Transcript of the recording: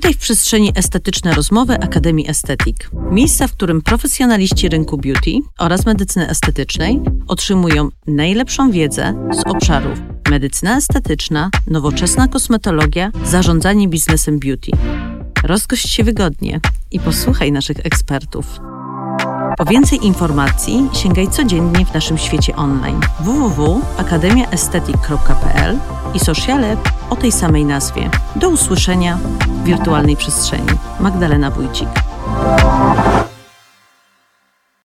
Witaj w przestrzeni Estetyczne Rozmowy Akademii Estetik. Miejsca, w którym profesjonaliści rynku beauty oraz medycyny estetycznej otrzymują najlepszą wiedzę z obszarów medycyna estetyczna, nowoczesna kosmetologia, zarządzanie biznesem beauty. Rozgość się wygodnie i posłuchaj naszych ekspertów. Po więcej informacji sięgaj codziennie w naszym świecie online www.akademiaestetyk.pl i sociale o tej samej nazwie. Do usłyszenia wirtualnej przestrzeni. Magdalena Wójcik.